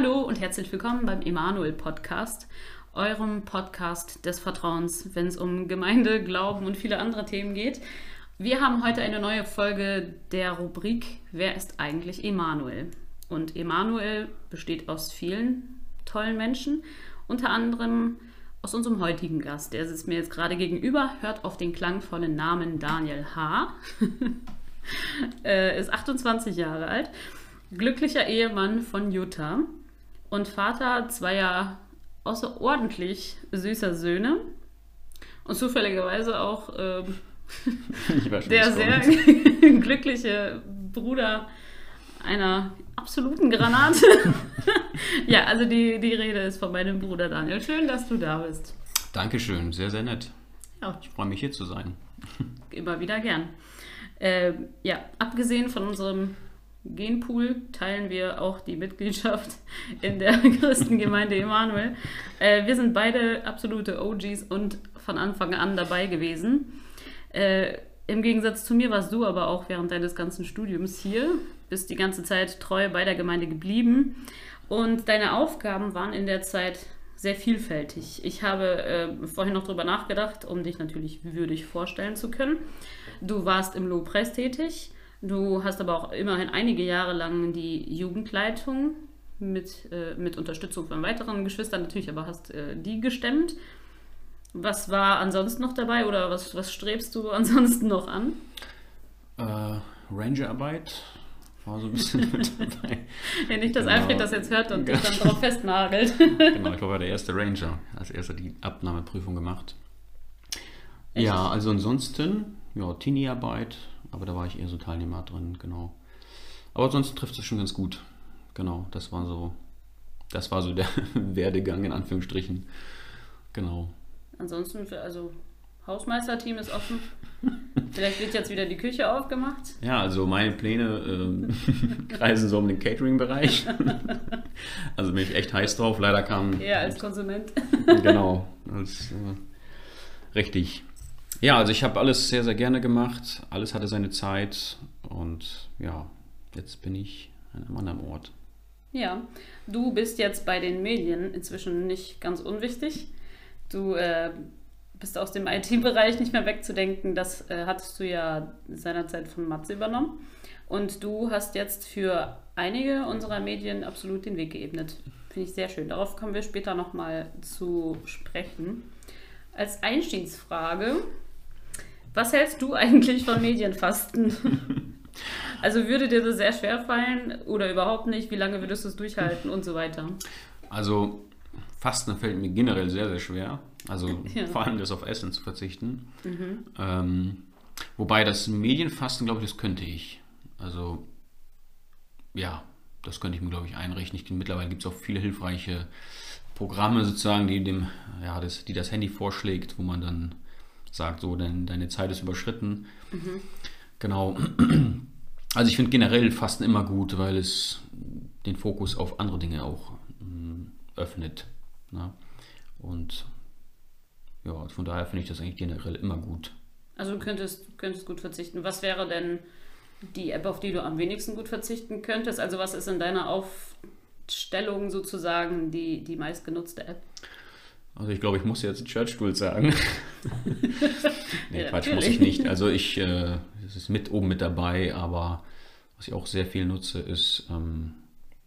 Hallo und herzlich willkommen beim Emanuel Podcast, eurem Podcast des Vertrauens, wenn es um Gemeinde, Glauben und viele andere Themen geht. Wir haben heute eine neue Folge der Rubrik Wer ist eigentlich Emanuel? Und Emanuel besteht aus vielen tollen Menschen, unter anderem aus unserem heutigen Gast. Der sitzt mir jetzt gerade gegenüber, hört auf den klangvollen Namen Daniel H. äh, ist 28 Jahre alt, glücklicher Ehemann von Jutta und Vater zweier außerordentlich süßer Söhne und zufälligerweise auch äh, der sehr glückliche Bruder einer absoluten Granate. ja, also die, die Rede ist von meinem Bruder Daniel. Schön, dass du da bist. Dankeschön, sehr, sehr nett. Ja. Ich freue mich hier zu sein. Immer wieder gern. Äh, ja, abgesehen von unserem Genpool teilen wir auch die Mitgliedschaft in der Christengemeinde Emanuel. Äh, wir sind beide absolute OGs und von Anfang an dabei gewesen. Äh, Im Gegensatz zu mir warst du aber auch während deines ganzen Studiums hier, bist die ganze Zeit treu bei der Gemeinde geblieben und deine Aufgaben waren in der Zeit sehr vielfältig. Ich habe äh, vorhin noch darüber nachgedacht, um dich natürlich würdig vorstellen zu können. Du warst im Lobpreis tätig, du hast aber auch immerhin einige Jahre lang die Jugendleitung mit, äh, mit Unterstützung von weiteren Geschwistern natürlich, aber hast äh, die gestemmt. Was war ansonsten noch dabei oder was, was strebst du ansonsten noch an? Äh, Rangerarbeit war so ein bisschen mit dabei. ja, nicht, dass genau. Alfred das jetzt hört und dich dann drauf festnagelt. genau, ich war der erste Ranger, als erster die Abnahmeprüfung gemacht. Echt? Ja, also ansonsten, ja, Teenie-Arbeit, aber da war ich eher so Teilnehmer drin, genau. Aber ansonsten trifft es schon ganz gut. Genau, das war so, das war so der Werdegang in Anführungsstrichen. Genau. Ansonsten, also Hausmeisterteam ist offen. Vielleicht wird jetzt wieder die Küche aufgemacht. Ja, also meine Pläne ähm, kreisen so um den Catering-Bereich. also bin ich echt heiß drauf. Leider kam. Ja, als Konsument. genau, als, äh, richtig. Ja, also ich habe alles sehr, sehr gerne gemacht. Alles hatte seine Zeit. Und ja, jetzt bin ich an einem anderen Ort. Ja, du bist jetzt bei den Medien inzwischen nicht ganz unwichtig. Du äh, bist aus dem IT-Bereich nicht mehr wegzudenken. Das äh, hattest du ja seinerzeit von Matze übernommen. Und du hast jetzt für einige unserer Medien absolut den Weg geebnet. Finde ich sehr schön. Darauf kommen wir später nochmal zu sprechen. Als Einstiegsfrage, was hältst du eigentlich von Medienfasten? also würde dir das sehr schwer fallen oder überhaupt nicht? Wie lange würdest du es durchhalten und so weiter? Also Fasten fällt mir generell sehr, sehr schwer. Also ja. vor allem das auf Essen zu verzichten. Mhm. Ähm, wobei das Medienfasten, glaube ich, das könnte ich. Also ja, das könnte ich mir, glaube ich, einrichten. Ich, mittlerweile gibt es auch viele hilfreiche Programme sozusagen, die dem, ja, das, die das Handy vorschlägt, wo man dann sagt, so, denn deine Zeit ist überschritten. Mhm. Genau. Also ich finde generell Fasten immer gut, weil es den Fokus auf andere Dinge auch mh, öffnet. Ne? Und ja, von daher finde ich das eigentlich generell immer gut. Also du könntest, könntest gut verzichten. Was wäre denn die App, auf die du am wenigsten gut verzichten könntest? Also was ist in deiner Aufstellung sozusagen die, die meistgenutzte App? Also ich glaube, ich muss jetzt Church sagen. nee, ja, Quatsch, natürlich. muss ich nicht. Also ich, äh, es ist mit oben mit dabei, aber was ich auch sehr viel nutze, ist ähm,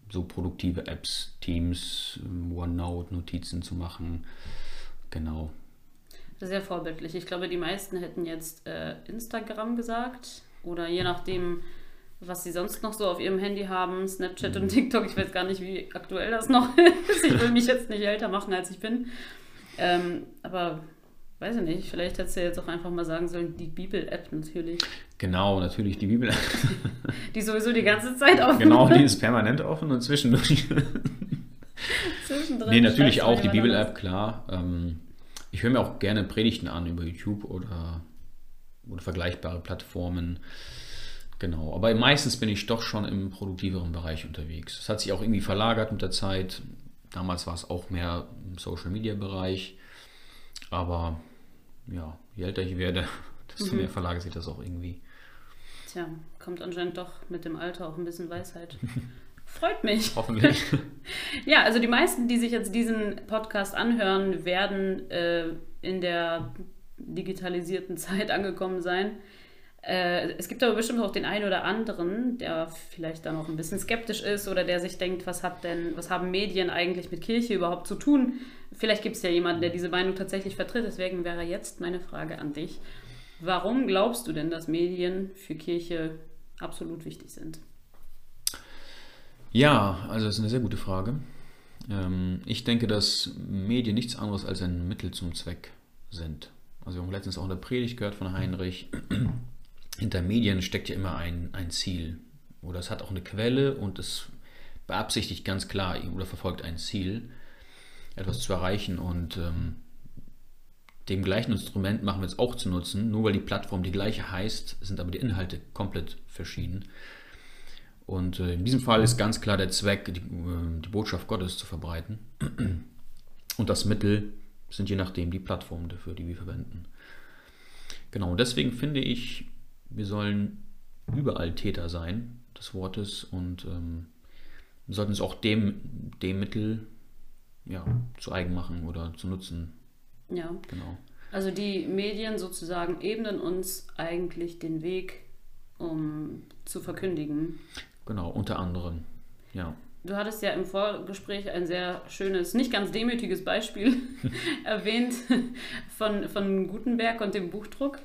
so produktive Apps, Teams, OneNote, Notizen zu machen. Genau. Sehr vorbildlich. Ich glaube, die meisten hätten jetzt äh, Instagram gesagt oder je nachdem, was sie sonst noch so auf ihrem Handy haben, Snapchat und mhm. TikTok. Ich weiß gar nicht, wie aktuell das noch ist. Ich will mich jetzt nicht älter machen, als ich bin. Ähm, aber weiß ich nicht, vielleicht hättest du jetzt auch einfach mal sagen sollen, die Bibel-App natürlich. Genau, natürlich die Bibel-App. die ist sowieso die ganze Zeit offen. Genau, die ist permanent offen und zwischendurch. Zwischendrin. Nee, natürlich auch die Bibel-App, klar. Ähm, ich höre mir auch gerne Predigten an über YouTube oder, oder vergleichbare Plattformen. Genau, aber meistens bin ich doch schon im produktiveren Bereich unterwegs. Es hat sich auch irgendwie verlagert mit der Zeit. Damals war es auch mehr im Social-Media-Bereich. Aber ja, je älter ich werde, desto mhm. mehr verlagert sich das auch irgendwie. Tja, kommt anscheinend doch mit dem Alter auch ein bisschen Weisheit Freut mich. Hoffentlich. ja, also die meisten, die sich jetzt diesen Podcast anhören, werden äh, in der digitalisierten Zeit angekommen sein. Äh, es gibt aber bestimmt auch den einen oder anderen, der vielleicht da noch ein bisschen skeptisch ist oder der sich denkt, was hat denn, was haben Medien eigentlich mit Kirche überhaupt zu tun? Vielleicht gibt es ja jemanden, der diese Meinung tatsächlich vertritt. Deswegen wäre jetzt meine Frage an dich. Warum glaubst du denn, dass Medien für Kirche absolut wichtig sind? Ja, also das ist eine sehr gute Frage. Ähm, ich denke, dass Medien nichts anderes als ein Mittel zum Zweck sind. Also wir haben letztens auch in der Predigt gehört von Heinrich, hinter Medien steckt ja immer ein, ein Ziel. Oder es hat auch eine Quelle und es beabsichtigt ganz klar oder verfolgt ein Ziel, etwas zu erreichen. Und ähm, dem gleichen Instrument machen wir es auch zu nutzen. Nur weil die Plattform die gleiche heißt, sind aber die Inhalte komplett verschieden. Und äh, in diesem Fall ist ganz klar der Zweck, die, äh, die Botschaft Gottes zu verbreiten. Und das Mittel sind je nachdem die Plattformen dafür, die wir verwenden. Genau, deswegen finde ich, wir sollen überall Täter sein des Wortes und ähm, sollten es auch dem, dem Mittel ja, zu eigen machen oder zu nutzen. Ja. Genau. Also die Medien sozusagen ebnen uns eigentlich den Weg, um zu verkündigen. Genau, unter anderem. Ja. Du hattest ja im Vorgespräch ein sehr schönes, nicht ganz demütiges Beispiel erwähnt von, von Gutenberg und dem Buchdruck.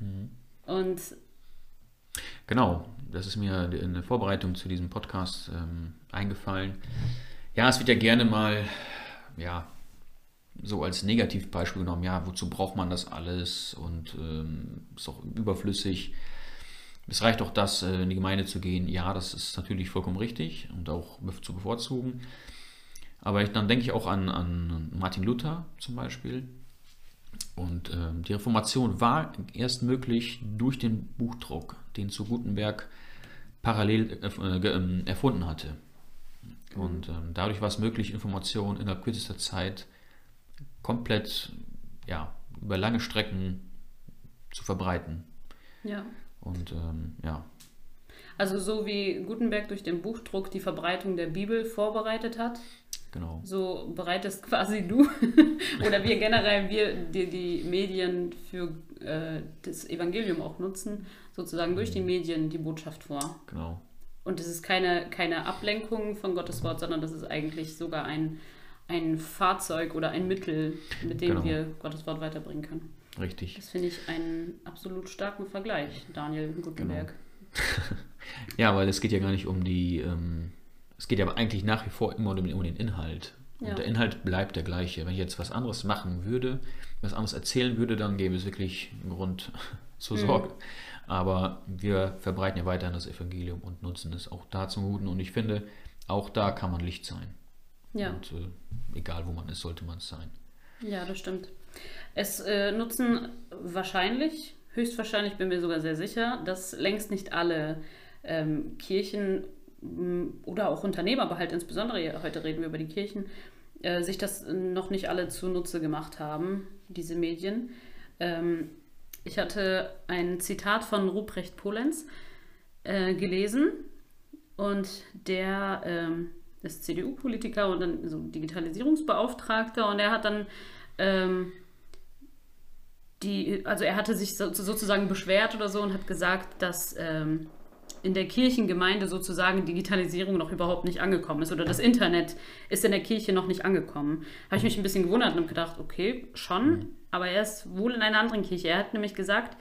Mhm. Und genau, das ist mir in der Vorbereitung zu diesem Podcast ähm, eingefallen. Ja, es wird ja gerne mal ja, so als Negativbeispiel genommen, ja, wozu braucht man das alles und ähm, ist doch überflüssig. Es reicht auch das, äh, in die Gemeinde zu gehen. Ja, das ist natürlich vollkommen richtig und auch zu bevorzugen. Aber ich, dann denke ich auch an, an Martin Luther zum Beispiel. Und äh, die Reformation war erst möglich durch den Buchdruck, den zu Gutenberg parallel äh, äh, erfunden hatte. Und ähm, dadurch war es möglich, Informationen innerhalb kürzester Zeit komplett ja, über lange Strecken zu verbreiten. Ja. Und ähm, ja. Also so wie Gutenberg durch den Buchdruck die Verbreitung der Bibel vorbereitet hat, genau. so bereitest quasi du oder wir generell, wir die, die Medien für äh, das Evangelium auch nutzen, sozusagen durch die mhm. Medien die Botschaft vor. Genau. Und es ist keine, keine Ablenkung von Gottes Wort, sondern das ist eigentlich sogar ein, ein Fahrzeug oder ein Mittel, mit dem genau. wir Gottes Wort weiterbringen können. Richtig. Das finde ich einen absolut starken Vergleich, Daniel Gutenberg. Genau. ja, weil es geht ja gar nicht um die, ähm, es geht ja eigentlich nach wie vor immer um den, um den Inhalt. Und ja. der Inhalt bleibt der gleiche. Wenn ich jetzt was anderes machen würde, was anderes erzählen würde, dann gäbe es wirklich einen Grund zur mhm. Sorge. Mhm. Aber wir verbreiten ja weiterhin das Evangelium und nutzen es auch da zum Guten. Und ich finde, auch da kann man Licht sein. Ja. Und äh, egal wo man ist, sollte man es sein. Ja, das stimmt. Es äh, nutzen wahrscheinlich, höchstwahrscheinlich bin mir sogar sehr sicher, dass längst nicht alle ähm, Kirchen oder auch Unternehmen, aber halt insbesondere heute reden wir über die Kirchen, äh, sich das noch nicht alle zunutze gemacht haben, diese Medien. Ähm, ich hatte ein Zitat von Ruprecht Polenz äh, gelesen und der ähm, ist CDU-Politiker und dann so Digitalisierungsbeauftragter und er hat dann ähm, die, also er hatte sich so, sozusagen beschwert oder so und hat gesagt, dass ähm, in der Kirchengemeinde sozusagen Digitalisierung noch überhaupt nicht angekommen ist oder das Internet ist in der Kirche noch nicht angekommen. Habe ich mich ein bisschen gewundert und gedacht, okay, schon, mhm. aber er ist wohl in einer anderen Kirche. Er hat nämlich gesagt,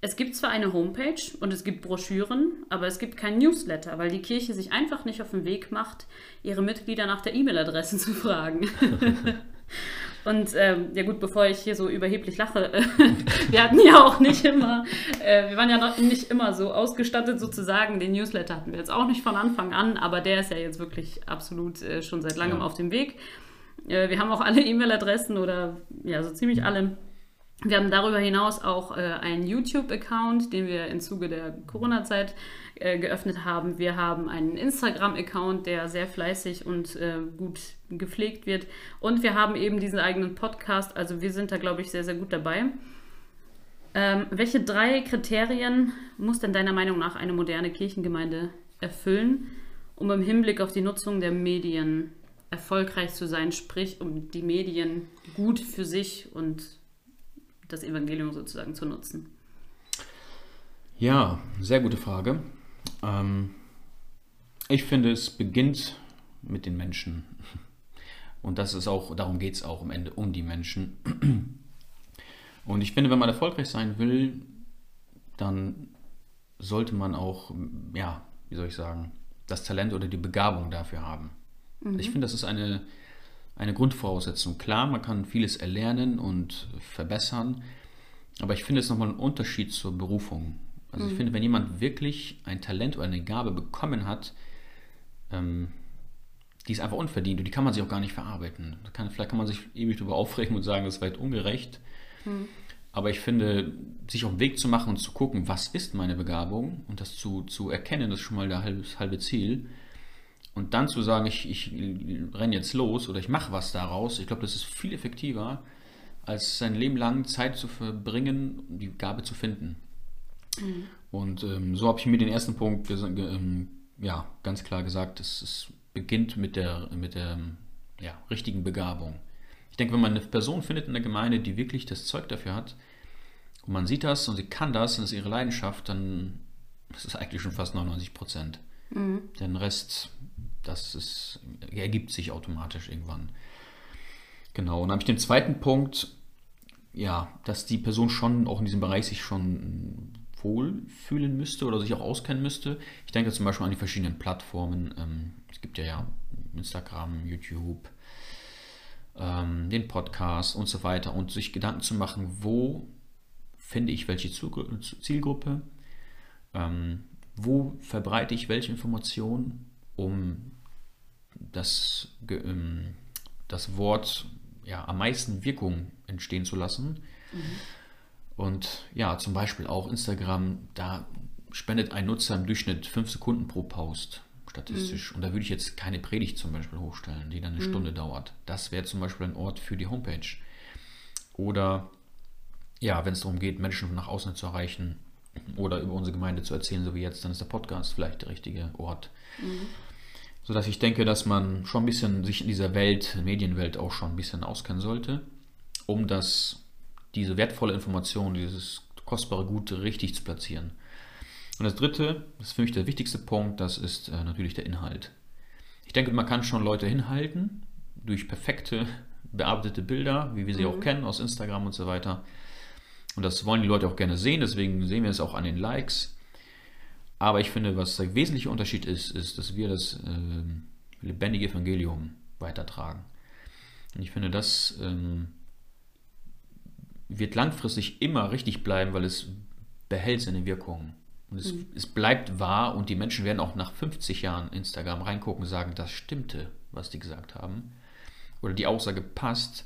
es gibt zwar eine Homepage und es gibt Broschüren, aber es gibt kein Newsletter, weil die Kirche sich einfach nicht auf den Weg macht, ihre Mitglieder nach der E-Mail-Adresse zu fragen. Und ähm, ja gut, bevor ich hier so überheblich lache, wir hatten ja auch nicht immer, äh, wir waren ja noch nicht immer so ausgestattet sozusagen. Den Newsletter hatten wir jetzt auch nicht von Anfang an, aber der ist ja jetzt wirklich absolut äh, schon seit langem ja. auf dem Weg. Äh, wir haben auch alle E-Mail-Adressen oder ja, so ziemlich alle. Wir haben darüber hinaus auch äh, einen YouTube-Account, den wir im Zuge der Corona-Zeit äh, geöffnet haben. Wir haben einen Instagram-Account, der sehr fleißig und äh, gut gepflegt wird. Und wir haben eben diesen eigenen Podcast. Also wir sind da, glaube ich, sehr, sehr gut dabei. Ähm, welche drei Kriterien muss denn deiner Meinung nach eine moderne Kirchengemeinde erfüllen, um im Hinblick auf die Nutzung der Medien erfolgreich zu sein, sprich um die Medien gut für sich und das Evangelium sozusagen zu nutzen? Ja, sehr gute Frage. Ähm, ich finde, es beginnt mit den Menschen. Und das ist auch, darum geht es auch am Ende um die Menschen. Und ich finde, wenn man erfolgreich sein will, dann sollte man auch, ja, wie soll ich sagen, das Talent oder die Begabung dafür haben. Mhm. Ich finde, das ist eine, eine Grundvoraussetzung. Klar, man kann vieles erlernen und verbessern, aber ich finde es nochmal ein Unterschied zur Berufung. Also mhm. ich finde, wenn jemand wirklich ein Talent oder eine Gabe bekommen hat, ähm, die ist einfach unverdient und die kann man sich auch gar nicht verarbeiten. Kann, vielleicht kann man sich ewig darüber aufregen und sagen, das ist weit ungerecht. Mhm. Aber ich finde, sich auf den Weg zu machen und zu gucken, was ist meine Begabung und das zu, zu erkennen, das ist schon mal das halbe, Ziel. Und dann zu sagen, ich, ich renne jetzt los oder ich mache was daraus, ich glaube, das ist viel effektiver, als sein Leben lang Zeit zu verbringen, die Gabe zu finden. Mhm. Und ähm, so habe ich mir den ersten Punkt ähm, ja, ganz klar gesagt, es, es beginnt mit der, mit der ja, richtigen Begabung. Ich denke, wenn man eine Person findet in der Gemeinde, die wirklich das Zeug dafür hat, und man sieht das und sie kann das und das ist ihre Leidenschaft, dann ist es eigentlich schon fast 99 Prozent. Mhm. Den Rest, das ist, ergibt sich automatisch irgendwann. Genau, und dann habe ich den zweiten Punkt, ja, dass die Person schon auch in diesem Bereich sich schon wohlfühlen müsste oder sich auch auskennen müsste. Ich denke zum Beispiel an die verschiedenen Plattformen. Ähm, es gibt ja, ja Instagram, YouTube, ähm, den Podcast und so weiter und sich Gedanken zu machen, wo finde ich welche Zielgruppe, ähm, wo verbreite ich welche Informationen, um das, das Wort ja, am meisten Wirkung entstehen zu lassen. Mhm. Und ja, zum Beispiel auch Instagram, da spendet ein Nutzer im Durchschnitt fünf Sekunden pro Post statistisch. Mhm. Und da würde ich jetzt keine Predigt zum Beispiel hochstellen, die dann eine mhm. Stunde dauert. Das wäre zum Beispiel ein Ort für die Homepage. Oder ja, wenn es darum geht, Menschen nach außen zu erreichen oder über unsere Gemeinde zu erzählen, so wie jetzt, dann ist der Podcast vielleicht der richtige Ort. Mhm. Sodass ich denke, dass man schon ein bisschen sich in dieser Welt, Medienwelt auch schon ein bisschen auskennen sollte, um das, diese wertvolle Information, dieses kostbare Gut richtig zu platzieren. Und das dritte, das ist für mich der wichtigste Punkt, das ist äh, natürlich der Inhalt. Ich denke, man kann schon Leute hinhalten durch perfekte, bearbeitete Bilder, wie wir sie mhm. auch kennen aus Instagram und so weiter. Und das wollen die Leute auch gerne sehen, deswegen sehen wir es auch an den Likes. Aber ich finde, was der wesentliche Unterschied ist, ist, dass wir das äh, lebendige Evangelium weitertragen. Und ich finde, das ähm, wird langfristig immer richtig bleiben, weil es behält seine Wirkung. Und es, mhm. es, bleibt wahr und die Menschen werden auch nach 50 Jahren Instagram reingucken und sagen, das stimmte, was die gesagt haben. Oder die Aussage passt.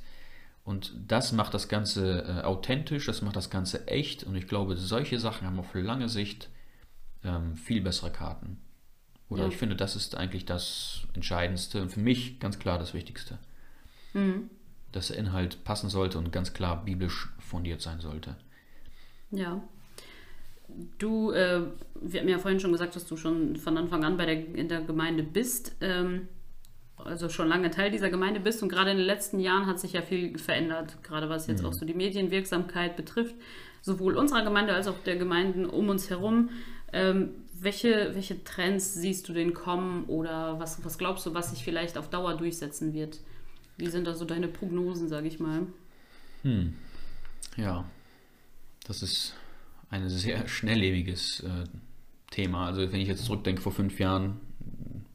Und das macht das Ganze äh, authentisch, das macht das Ganze echt. Und ich glaube, solche Sachen haben auf lange Sicht ähm, viel bessere Karten. Oder ja. ich finde, das ist eigentlich das Entscheidendste und für mich ganz klar das Wichtigste. Mhm. Dass der Inhalt passen sollte und ganz klar biblisch fundiert sein sollte. Ja, Du, äh, wir haben ja vorhin schon gesagt, dass du schon von Anfang an bei der, in der Gemeinde bist, ähm, also schon lange Teil dieser Gemeinde bist und gerade in den letzten Jahren hat sich ja viel verändert, gerade was jetzt mhm. auch so die Medienwirksamkeit betrifft, sowohl unserer Gemeinde als auch der Gemeinden um uns herum. Ähm, welche, welche Trends siehst du denn kommen oder was, was glaubst du, was sich vielleicht auf Dauer durchsetzen wird? Wie sind da so deine Prognosen, sage ich mal? Hm. Ja, das ist ein sehr schnelllebiges äh, Thema. Also wenn ich jetzt zurückdenke vor fünf Jahren,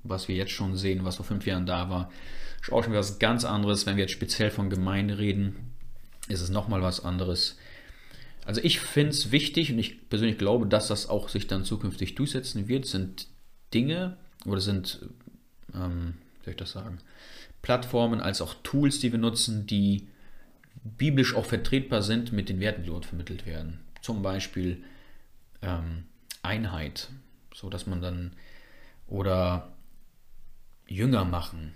was wir jetzt schon sehen, was vor fünf Jahren da war, ist auch schon wieder was ganz anderes. Wenn wir jetzt speziell von Gemeinde reden, ist es nochmal was anderes. Also ich finde es wichtig und ich persönlich glaube, dass das auch sich dann zukünftig durchsetzen wird, sind Dinge oder sind, ähm, wie soll ich das sagen, Plattformen als auch Tools, die wir nutzen, die biblisch auch vertretbar sind mit den Werten, die dort vermittelt werden zum Beispiel ähm, Einheit, so dass man dann oder Jünger machen.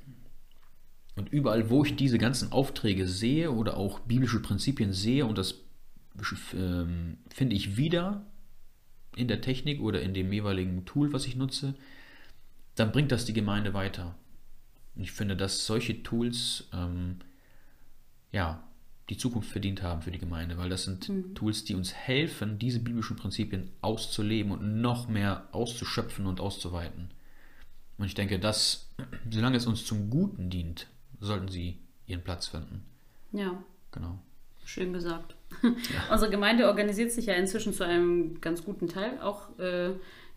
Und überall, wo ich diese ganzen Aufträge sehe oder auch biblische Prinzipien sehe und das ähm, finde ich wieder in der Technik oder in dem jeweiligen Tool, was ich nutze, dann bringt das die Gemeinde weiter. Und ich finde, dass solche Tools ähm, ja, die Zukunft verdient haben für die Gemeinde, weil das sind mhm. Tools, die uns helfen, diese biblischen Prinzipien auszuleben und noch mehr auszuschöpfen und auszuweiten. Und ich denke, dass, solange es uns zum Guten dient, sollten sie ihren Platz finden. Ja. Genau. Schön gesagt. Ja. Unsere Gemeinde organisiert sich ja inzwischen zu einem ganz guten Teil auch äh,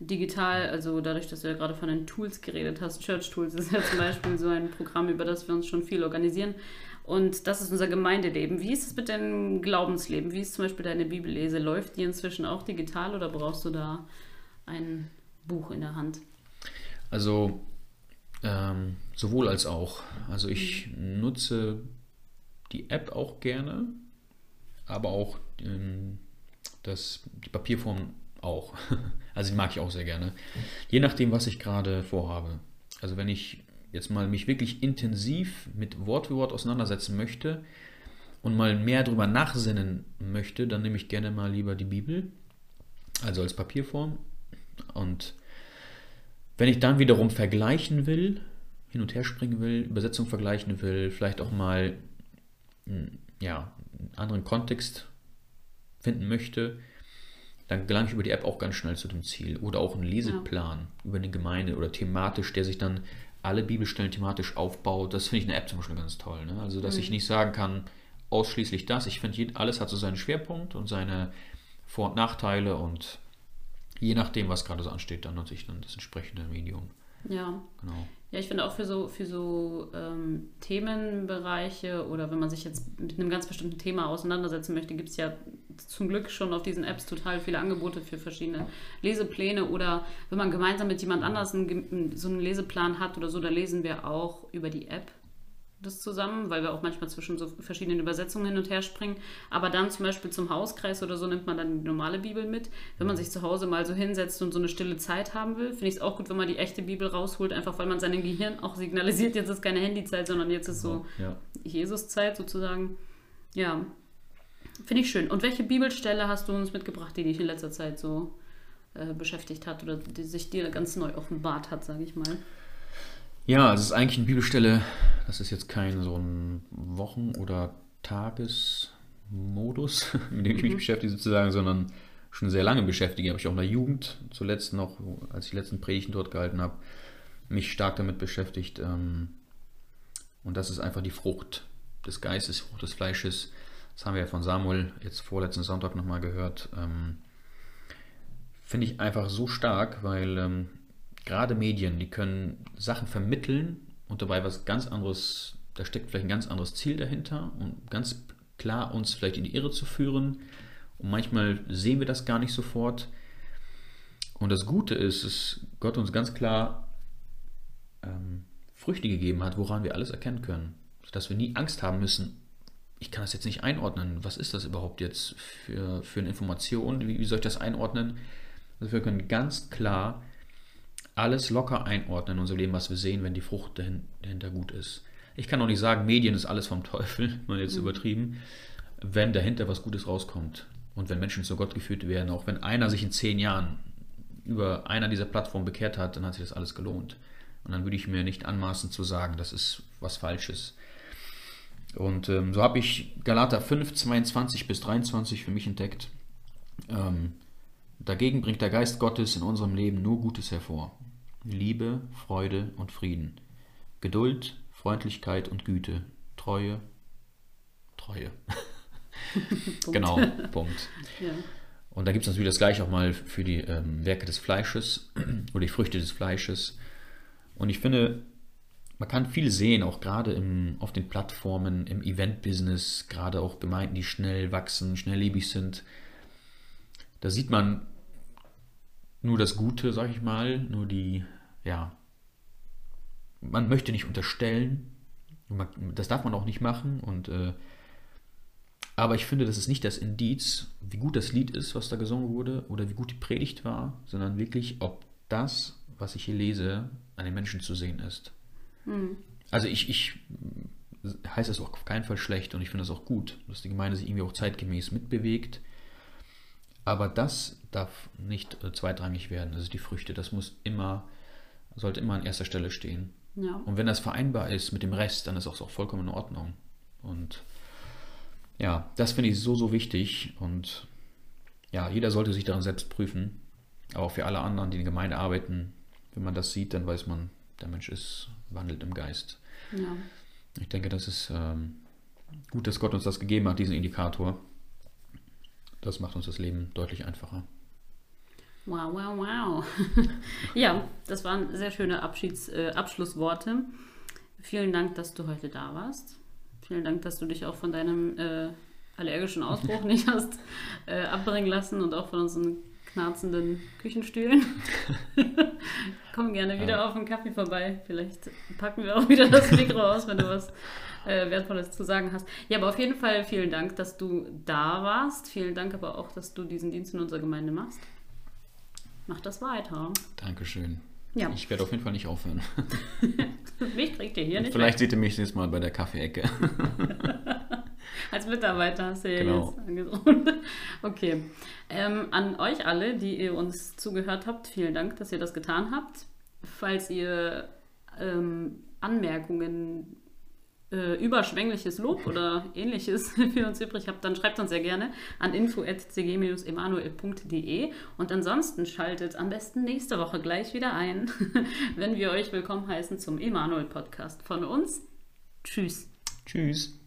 digital. Also dadurch, dass du ja gerade von den Tools geredet hast. Church Tools ist ja zum Beispiel so ein Programm, über das wir uns schon viel organisieren. Und das ist unser Gemeindeleben. Wie ist es mit deinem Glaubensleben? Wie ist zum Beispiel deine Bibellese? Läuft die inzwischen auch digital oder brauchst du da ein Buch in der Hand? Also ähm, sowohl als auch. Also ich nutze die App auch gerne, aber auch ähm, das, die Papierform auch. Also die mag ich auch sehr gerne. Je nachdem, was ich gerade vorhabe. Also wenn ich jetzt mal mich wirklich intensiv mit Wort für Wort auseinandersetzen möchte und mal mehr darüber nachsinnen möchte, dann nehme ich gerne mal lieber die Bibel, also als Papierform. Und wenn ich dann wiederum vergleichen will, hin und her springen will, Übersetzung vergleichen will, vielleicht auch mal hm, ja, einen anderen Kontext finden möchte, dann gelange ich über die App auch ganz schnell zu dem Ziel. Oder auch einen Leseplan ja. über eine Gemeinde oder thematisch, der sich dann alle Bibelstellen thematisch aufbaut, das finde ich in der App zum Beispiel ganz toll. Ne? Also, dass mhm. ich nicht sagen kann, ausschließlich das. Ich finde, alles hat so seinen Schwerpunkt und seine Vor- und Nachteile und je nachdem, was gerade so ansteht, dann nutze ich dann das entsprechende Medium. Ja. Genau. Ja, ich finde auch für so, für so ähm, Themenbereiche oder wenn man sich jetzt mit einem ganz bestimmten Thema auseinandersetzen möchte, gibt es ja zum Glück schon auf diesen Apps total viele Angebote für verschiedene Lesepläne oder wenn man gemeinsam mit jemand anders einen, so einen Leseplan hat oder so, da lesen wir auch über die App das zusammen, weil wir auch manchmal zwischen so verschiedenen Übersetzungen hin und her springen. Aber dann zum Beispiel zum Hauskreis oder so nimmt man dann die normale Bibel mit. Wenn man sich zu Hause mal so hinsetzt und so eine stille Zeit haben will, finde ich es auch gut, wenn man die echte Bibel rausholt, einfach weil man seinem Gehirn auch signalisiert, jetzt ist keine Handyzeit, sondern jetzt ist so ja. Jesuszeit sozusagen. Ja, finde ich schön. Und welche Bibelstelle hast du uns mitgebracht, die dich in letzter Zeit so äh, beschäftigt hat oder die sich dir ganz neu offenbart hat, sage ich mal? Ja, es ist eigentlich eine Bibelstelle, das ist jetzt kein so ein Wochen- oder Tagesmodus, mit dem ich mich mhm. beschäftige sozusagen, sondern schon sehr lange beschäftige. Habe ich auch in der Jugend zuletzt noch, als ich die letzten Predigten dort gehalten habe, mich stark damit beschäftigt. Ähm, und das ist einfach die Frucht des Geistes, Frucht des Fleisches. Das haben wir ja von Samuel jetzt vorletzten Sonntag nochmal gehört. Ähm, finde ich einfach so stark, weil ähm, gerade Medien, die können Sachen vermitteln und dabei was ganz anderes, da steckt vielleicht ein ganz anderes Ziel dahinter und ganz klar uns vielleicht in die Irre zu führen. Und manchmal sehen wir das gar nicht sofort. Und das Gute ist, dass Gott uns ganz klar ähm, Früchte gegeben hat, woran wir alles erkennen können. Dass wir nie Angst haben müssen, ich kann das jetzt nicht einordnen. Was ist das überhaupt jetzt für, für eine Information? Wie, wie soll ich das einordnen? Also wir können ganz klar alles locker einordnen in unser Leben, was wir sehen, wenn die Frucht dahinter gut ist. Ich kann auch nicht sagen, Medien ist alles vom Teufel, mal jetzt mhm. übertrieben, wenn dahinter was Gutes rauskommt und wenn Menschen zu Gott geführt werden, auch wenn einer sich in zehn Jahren über einer dieser Plattformen bekehrt hat, dann hat sich das alles gelohnt. Und dann würde ich mir nicht anmaßen zu sagen, das ist was Falsches. Und ähm, so habe ich Galater 5, 22 bis 23 für mich entdeckt. Ähm, dagegen bringt der Geist Gottes in unserem Leben nur Gutes hervor. Liebe, Freude und Frieden, Geduld, Freundlichkeit und Güte, Treue, Treue. genau, Punkt. Ja. Und da gibt es natürlich das gleiche auch mal für die ähm, Werke des Fleisches oder die Früchte des Fleisches. Und ich finde, man kann viel sehen, auch gerade im, auf den Plattformen, im Event-Business, gerade auch Gemeinden, die schnell wachsen, schnelllebig sind. Da sieht man nur das Gute, sag ich mal, nur die, ja, man möchte nicht unterstellen, das darf man auch nicht machen und äh, aber ich finde, das ist nicht das Indiz, wie gut das Lied ist, was da gesungen wurde, oder wie gut die Predigt war, sondern wirklich, ob das, was ich hier lese, an den Menschen zu sehen ist. Mhm. Also ich, ich heiße es auch auf keinen Fall schlecht und ich finde es auch gut, dass die Gemeinde sich irgendwie auch zeitgemäß mitbewegt. Aber das darf nicht äh, zweitrangig werden, also die Früchte, das muss immer sollte immer an erster Stelle stehen. Ja. Und wenn das vereinbar ist mit dem Rest, dann ist das auch vollkommen in Ordnung. Und ja, das finde ich so, so wichtig. Und ja, jeder sollte sich daran selbst prüfen. Aber auch für alle anderen, die in der Gemeinde arbeiten, wenn man das sieht, dann weiß man, der Mensch ist, wandelt im Geist. Ja. Ich denke, das ist ähm, gut, dass Gott uns das gegeben hat, diesen Indikator. Das macht uns das Leben deutlich einfacher. Wow, wow, wow. ja, das waren sehr schöne Abschieds, äh, Abschlussworte. Vielen Dank, dass du heute da warst. Vielen Dank, dass du dich auch von deinem äh, allergischen Ausbruch nicht hast äh, abbringen lassen und auch von unseren knarzenden Küchenstühlen. Komm gerne wieder ja. auf einen Kaffee vorbei. Vielleicht packen wir auch wieder das Mikro aus, wenn du was äh, Wertvolles zu sagen hast. Ja, aber auf jeden Fall vielen Dank, dass du da warst. Vielen Dank aber auch, dass du diesen Dienst in unserer Gemeinde machst. Mach das weiter. Dankeschön. Ja. Ich werde auf jeden Fall nicht aufhören. mich kriegt ihr hier nicht. Vielleicht weg. seht ihr mich jetzt mal bei der Kaffeeecke. Als Mitarbeiter hast du ja genau. jetzt angedroht. Okay. Ähm, an euch alle, die ihr uns zugehört habt, vielen Dank, dass ihr das getan habt. Falls ihr ähm, Anmerkungen äh, überschwängliches Lob oder ähnliches für uns übrig habt, dann schreibt uns sehr gerne an info.cg-emanuel.de und ansonsten schaltet am besten nächste Woche gleich wieder ein, wenn wir euch willkommen heißen zum Emanuel Podcast von uns. Tschüss. Tschüss.